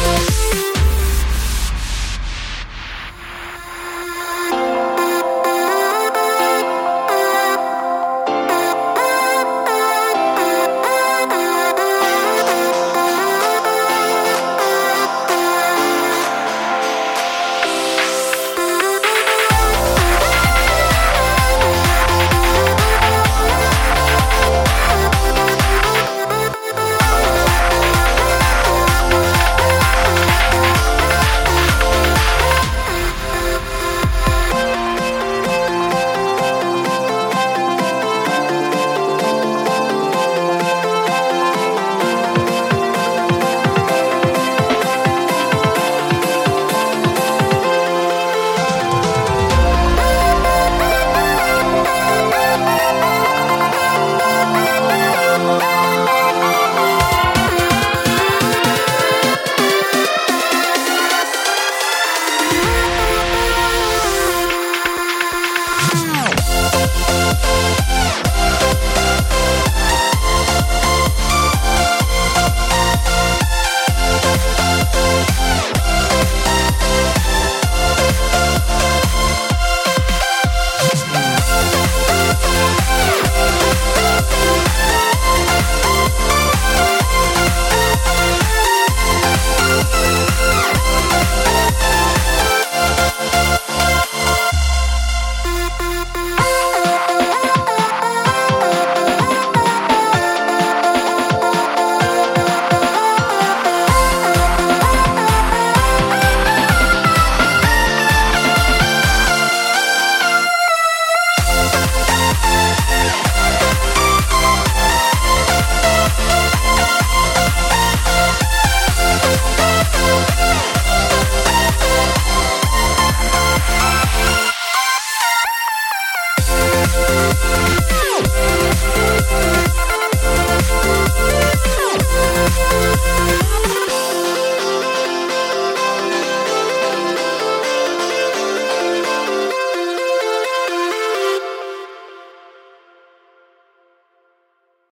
Música